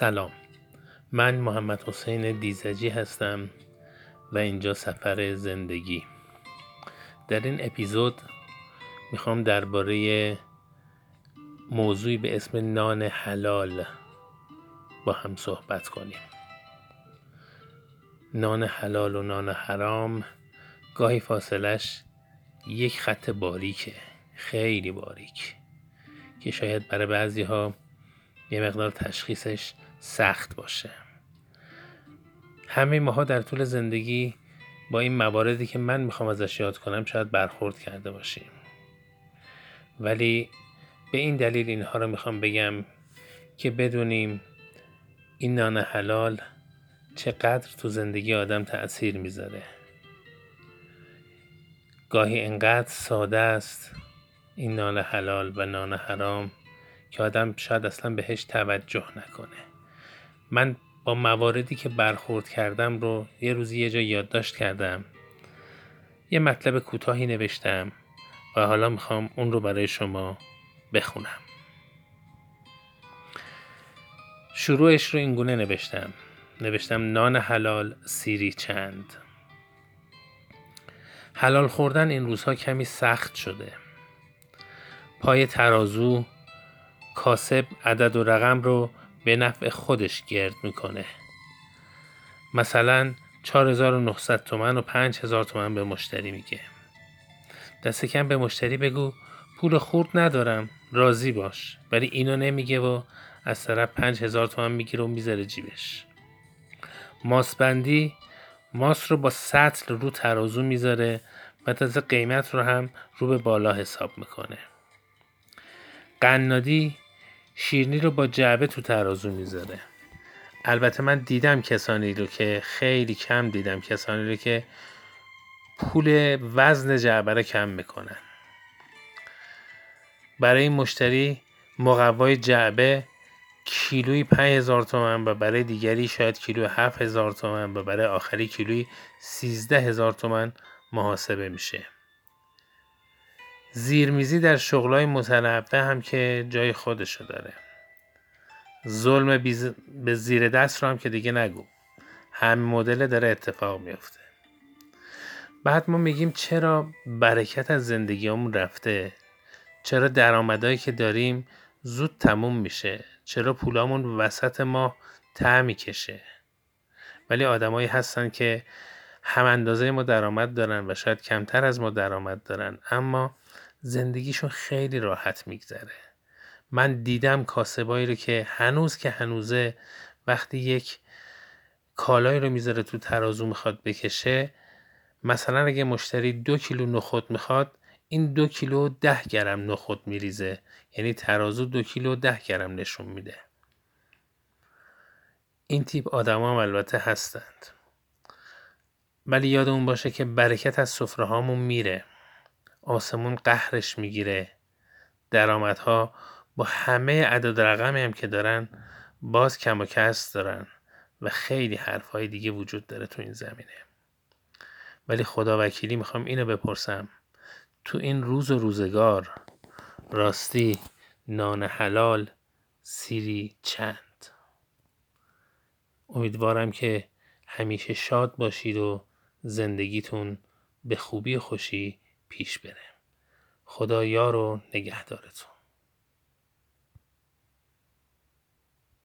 سلام. من محمد حسین دیزجی هستم و اینجا سفر زندگی. در این اپیزود می‌خوام درباره موضوعی به اسم نان حلال با هم صحبت کنیم. نان حلال و نان حرام گاهی فاصلش یک خط باریکه خیلی باریک که شاید برای بعضی ها یه مقدار تشخیصش سخت باشه. همه ماها در طول زندگی با این مواردی که من می‌خوام ازش یاد کنم شاید برخورد کرده باشیم. ولی به این دلیل اینها رو می‌خوام بگم که بدونیم این نان حلال چقدر تو زندگی آدم تأثیر می‌ذاره. گاهی انقدر ساده است این نان حلال و نان حرام که آدم شاید اصلا بهش توجه نکنه. من با مواردی که برخورد کردم رو یه روزی یه جا یادداشت کردم. یه مطلب کوتاهی نوشتم و حالا می‌خوام اون رو برای شما بخونم. شروعش رو اینگونه نوشتم. نوشتم نان حلال سیری چند. حلال خوردن این روزها کمی سخت شده. پای ترازو کاسب عدد و رقم رو به نفع خودش گرد می‌کنه. مثلا 4900 تومن و 5000 تومن به مشتری میگه. دست کم به مشتری بگو پول خورد ندارم راضی باش. ولی اینو نمیگه و از طرف 5000 تومن می‌گیره و می‌ذاره جیبش. ماسبندی ماس رو با سطل رو ترازو می‌ذاره و تازه قیمت رو هم رو به بالا حساب می‌کنه. قنادی شیرنی رو با جعبه تو ترازو می‌ذاره. البته من دیدم کسانی رو که خیلی کم دیدم کسانی رو که پول وزن جعبه رو کم می‌کنن. برای مشتری مقوای جعبه کیلوی 5000 تومن و برای دیگری شاید کیلوی 7000 تومن و برای آخری کیلوی 13000 تومن محاسبه میشه. زیرمیزی در شغلای متنوع هم که جای خودشو داره. ظلم بیز... به زیر دست رو هم که دیگه نگو. همین مدل داره اتفاق میفته. بعد ما میگیم چرا برکت از زندگیمون رفته؟ چرا درآمدهایی که داریم زود تموم میشه؟ چرا پولامون وسط ما ته می‌کشه ولی آدمایی هستن که هم اندازه ما درآمد دارن و شاید کمتر از ما درآمد دارن اما زندگیشون خیلی راحت میگذره. من دیدم کاسبایی رو که هنوز که هنوزه وقتی یک کالایی رو می‌ذاره تو ترازو می‌خواد بکشه مثلا اگه مشتری دو کیلو نخود می‌خواد این دو کیلو ده گرم نخود میریزه. یعنی ترازو دو کیلو ده گرم نشون میده. این تیپ آدم هم البته هستند. ولی یادمون باشه که برکت از سفره هامون میره. آسمون قهرش می‌گیره. درآمدها با همه عدد رقمی هم که دارن باز کم و کس دارن و خیلی حرفهای دیگه وجود داره تو این زمینه. ولی خدا وکیلی می‌خوام اینو بپرسم. تو این روز و روزگار راستی نان حلال سیری چند؟ امیدوارم که همیشه شاد باشید و زندگیتون به خوبی خوشی پیش بره. خدا یار و نگهدارتون.